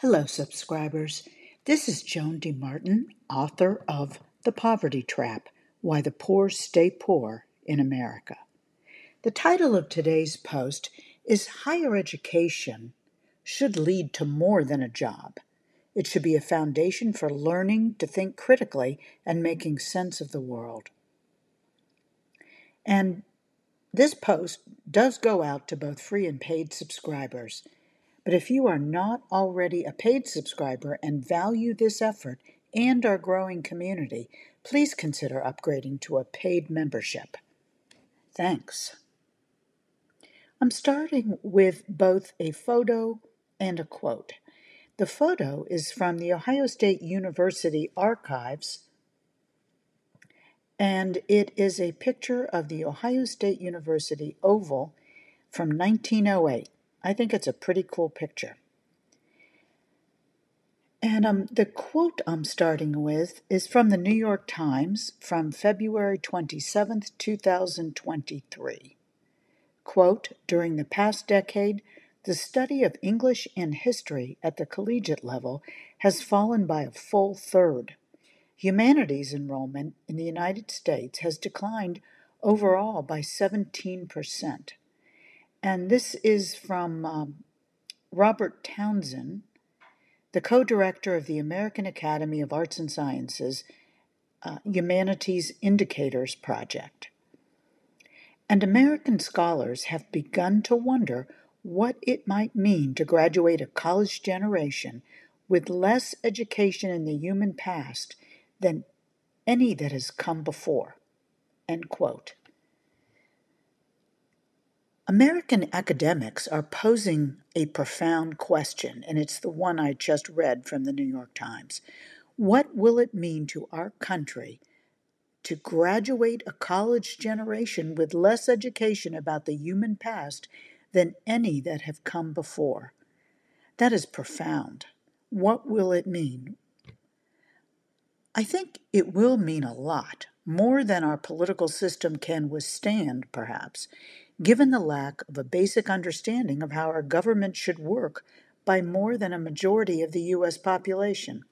Hello, subscribers. This is Joan DeMartin, author of The Poverty Trap Why the Poor Stay Poor in America. The title of today's post is Higher Education Should Lead to More Than a Job. It should be a foundation for learning to think critically and making sense of the world. And this post does go out to both free and paid subscribers. But if you are not already a paid subscriber and value this effort and our growing community, please consider upgrading to a paid membership. Thanks. I'm starting with both a photo and a quote. The photo is from the Ohio State University archives, and it is a picture of the Ohio State University Oval from 1908. I think it's a pretty cool picture. And um, the quote I'm starting with is from the New York Times from February 27th, 2023. Quote During the past decade, the study of English and history at the collegiate level has fallen by a full third. Humanities enrollment in the United States has declined overall by 17%. And this is from um, Robert Townsend, the co director of the American Academy of Arts and Sciences uh, Humanities Indicators Project. And American scholars have begun to wonder what it might mean to graduate a college generation with less education in the human past than any that has come before. End quote. American academics are posing a profound question, and it's the one I just read from the New York Times. What will it mean to our country to graduate a college generation with less education about the human past than any that have come before? That is profound. What will it mean? I think it will mean a lot, more than our political system can withstand, perhaps given the lack of a basic understanding of how our government should work by more than a majority of the U.S. population.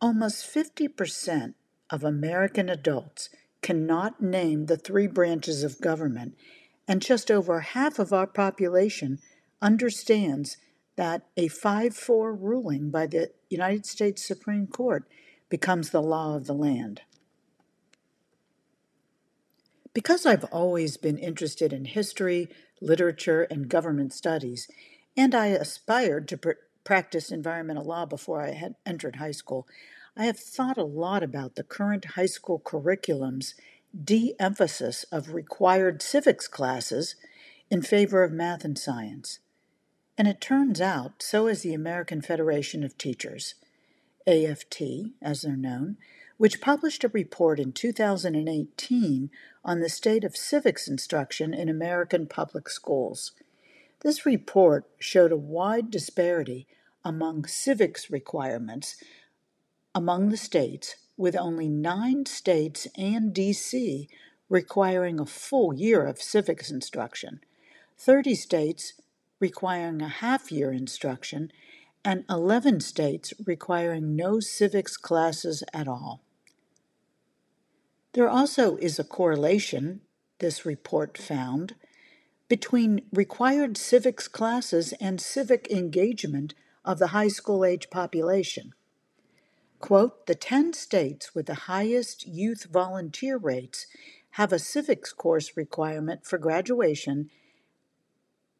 Almost 50% of American adults cannot name the three branches of government, and just over half of our population understands that a 5 4 ruling by the United States Supreme Court becomes the law of the land. Because I've always been interested in history, literature, and government studies, and I aspired to pr- practice environmental law before I had entered high school, I have thought a lot about the current high school curriculum's de emphasis of required civics classes in favor of math and science. And it turns out so is the American Federation of Teachers, AFT, as they're known, which published a report in 2018 on the state of civics instruction in American public schools. This report showed a wide disparity among civics requirements among the states, with only nine states and D.C. requiring a full year of civics instruction, 30 states requiring a half year instruction, and 11 states requiring no civics classes at all. There also is a correlation, this report found, between required civics classes and civic engagement of the high school age population. Quote, the 10 states with the highest youth volunteer rates have a civics course requirement for graduation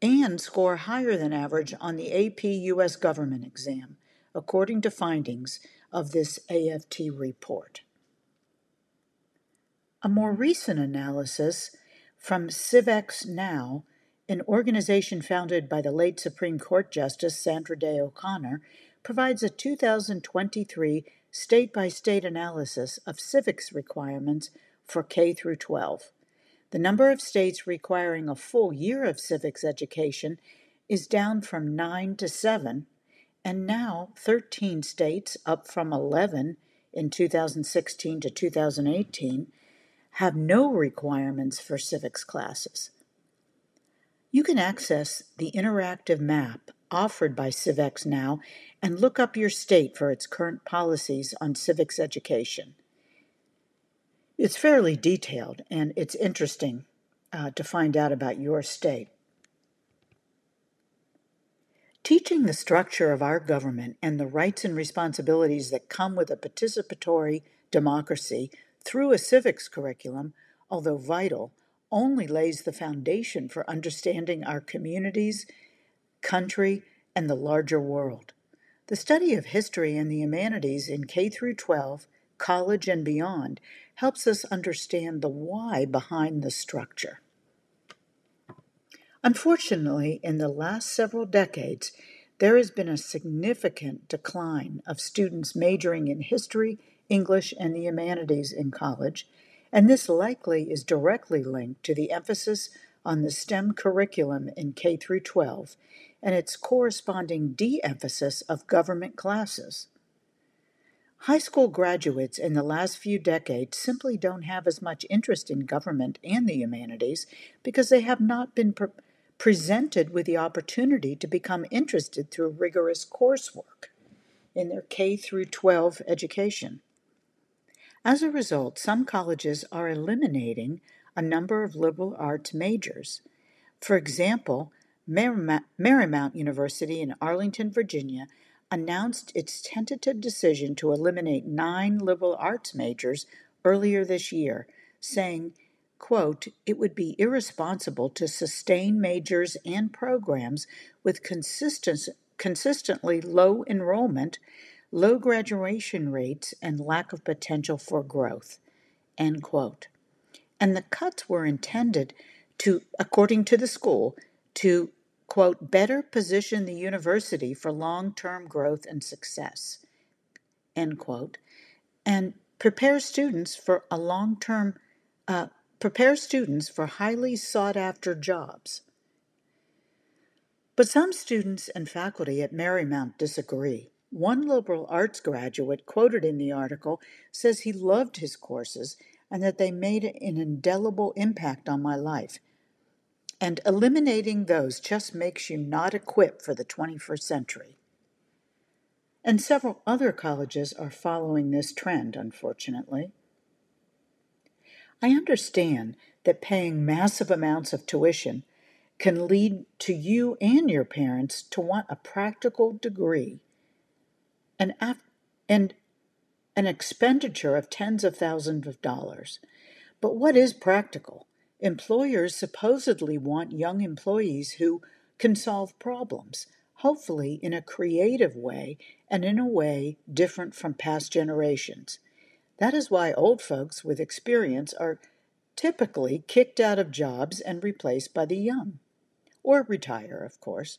and score higher than average on the AP US government exam, according to findings of this AFT report. A more recent analysis from CivXNow, an organization founded by the late Supreme Court Justice Sandra Day O'Connor, provides a 2023 state by state analysis of civics requirements for K through 12. The number of states requiring a full year of civics education is down from 9 to 7, and now 13 states, up from 11 in 2016 to 2018, have no requirements for civics classes. You can access the interactive map offered by CivXNow and look up your state for its current policies on civics education. It's fairly detailed and it's interesting uh, to find out about your state. Teaching the structure of our government and the rights and responsibilities that come with a participatory democracy through a civics curriculum, although vital, only lays the foundation for understanding our communities, country, and the larger world. The study of history and the humanities in K through 12, college and beyond helps us understand the why behind the structure. Unfortunately, in the last several decades, there has been a significant decline of students majoring in history, English, and the humanities in college, and this likely is directly linked to the emphasis on the STEM curriculum in K through 12 and its corresponding de-emphasis of government classes. High school graduates in the last few decades simply don't have as much interest in government and the humanities because they have not been pre- presented with the opportunity to become interested through rigorous coursework in their K through 12 education. As a result, some colleges are eliminating a number of liberal arts majors. For example, Marymount University in Arlington, Virginia, announced its tentative decision to eliminate nine liberal arts majors earlier this year, saying, quote, it would be irresponsible to sustain majors and programs with consistently low enrollment low graduation rates, and lack of potential for growth. End quote. And the cuts were intended to, according to the school, to, quote, better position the university for long term growth and success, end quote, and prepare students for a long term, uh, prepare students for highly sought after jobs. But some students and faculty at Marymount disagree. One liberal arts graduate quoted in the article says he loved his courses and that they made an indelible impact on my life. And eliminating those just makes you not equipped for the 21st century. And several other colleges are following this trend, unfortunately. I understand that paying massive amounts of tuition can lead to you and your parents to want a practical degree and, af- and an expenditure of tens of thousands of dollars. But what is practical? Employers supposedly want young employees who can solve problems, hopefully in a creative way and in a way different from past generations. That is why old folks with experience are typically kicked out of jobs and replaced by the young. Or retire, of course.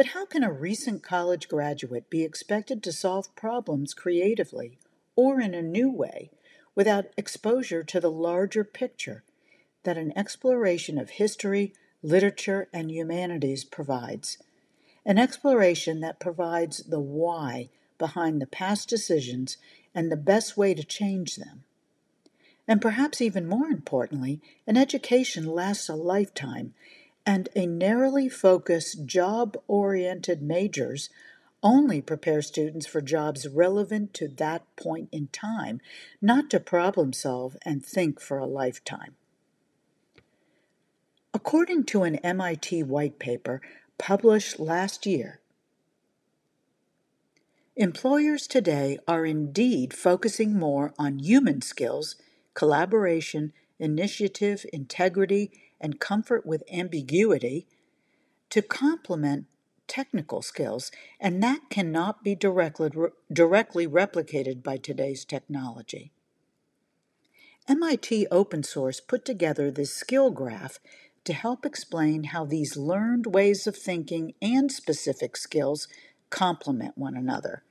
But how can a recent college graduate be expected to solve problems creatively or in a new way without exposure to the larger picture that an exploration of history, literature, and humanities provides? An exploration that provides the why behind the past decisions and the best way to change them. And perhaps even more importantly, an education lasts a lifetime and a narrowly focused, job oriented majors only prepare students for jobs relevant to that point in time, not to problem solve and think for a lifetime. According to an MIT white paper published last year, employers today are indeed focusing more on human skills, collaboration, initiative, integrity, and comfort with ambiguity to complement technical skills, and that cannot be directly, directly replicated by today's technology. MIT Open Source put together this skill graph to help explain how these learned ways of thinking and specific skills complement one another.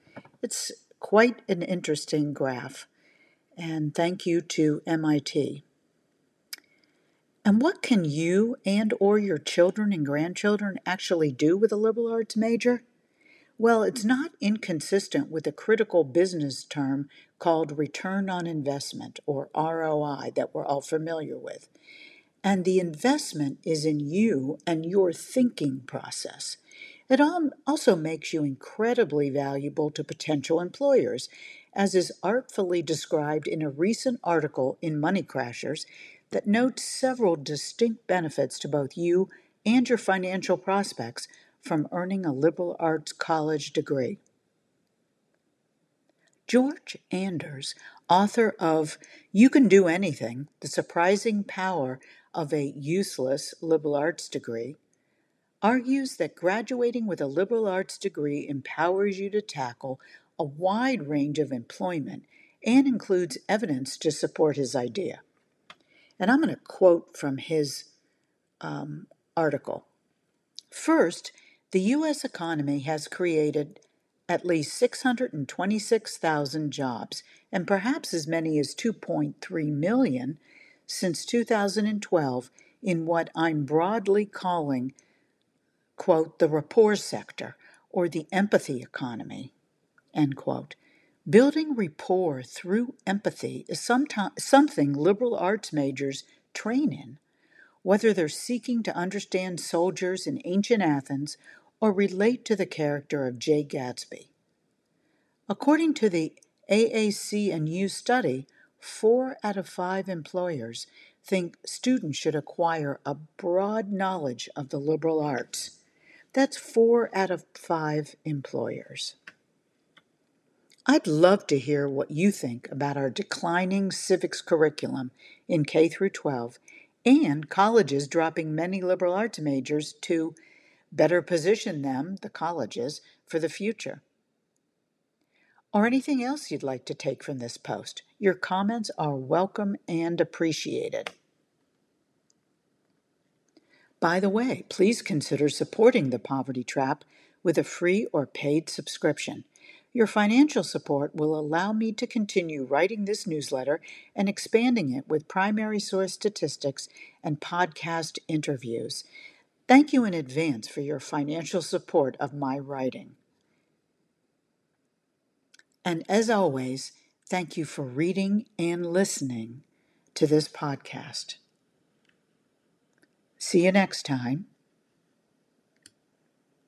It's quite an interesting graph, and thank you to MIT. And what can you and or your children and grandchildren actually do with a liberal arts major? Well, it's not inconsistent with a critical business term called return on investment or ROI that we're all familiar with. and the investment is in you and your thinking process. It also makes you incredibly valuable to potential employers, as is artfully described in a recent article in Money Crashers that notes several distinct benefits to both you and your financial prospects from earning a liberal arts college degree. George Anders, author of You Can Do Anything The Surprising Power of a Useless Liberal Arts Degree, argues that graduating with a liberal arts degree empowers you to tackle a wide range of employment and includes evidence to support his idea. And I'm going to quote from his um, article. First, the U.S. economy has created at least 626,000 jobs, and perhaps as many as 2.3 million since 2012 in what I'm broadly calling, quote, the rapport sector or the empathy economy, end quote. Building rapport through empathy is something liberal arts majors train in, whether they're seeking to understand soldiers in ancient Athens or relate to the character of Jay Gatsby. According to the AAC and U study, four out of five employers think students should acquire a broad knowledge of the liberal arts. That's four out of five employers. I'd love to hear what you think about our declining civics curriculum in K through 12 and colleges dropping many liberal arts majors to better position them, the colleges, for the future. Or anything else you'd like to take from this post. Your comments are welcome and appreciated. By the way, please consider supporting The Poverty Trap with a free or paid subscription. Your financial support will allow me to continue writing this newsletter and expanding it with primary source statistics and podcast interviews. Thank you in advance for your financial support of my writing. And as always, thank you for reading and listening to this podcast. See you next time.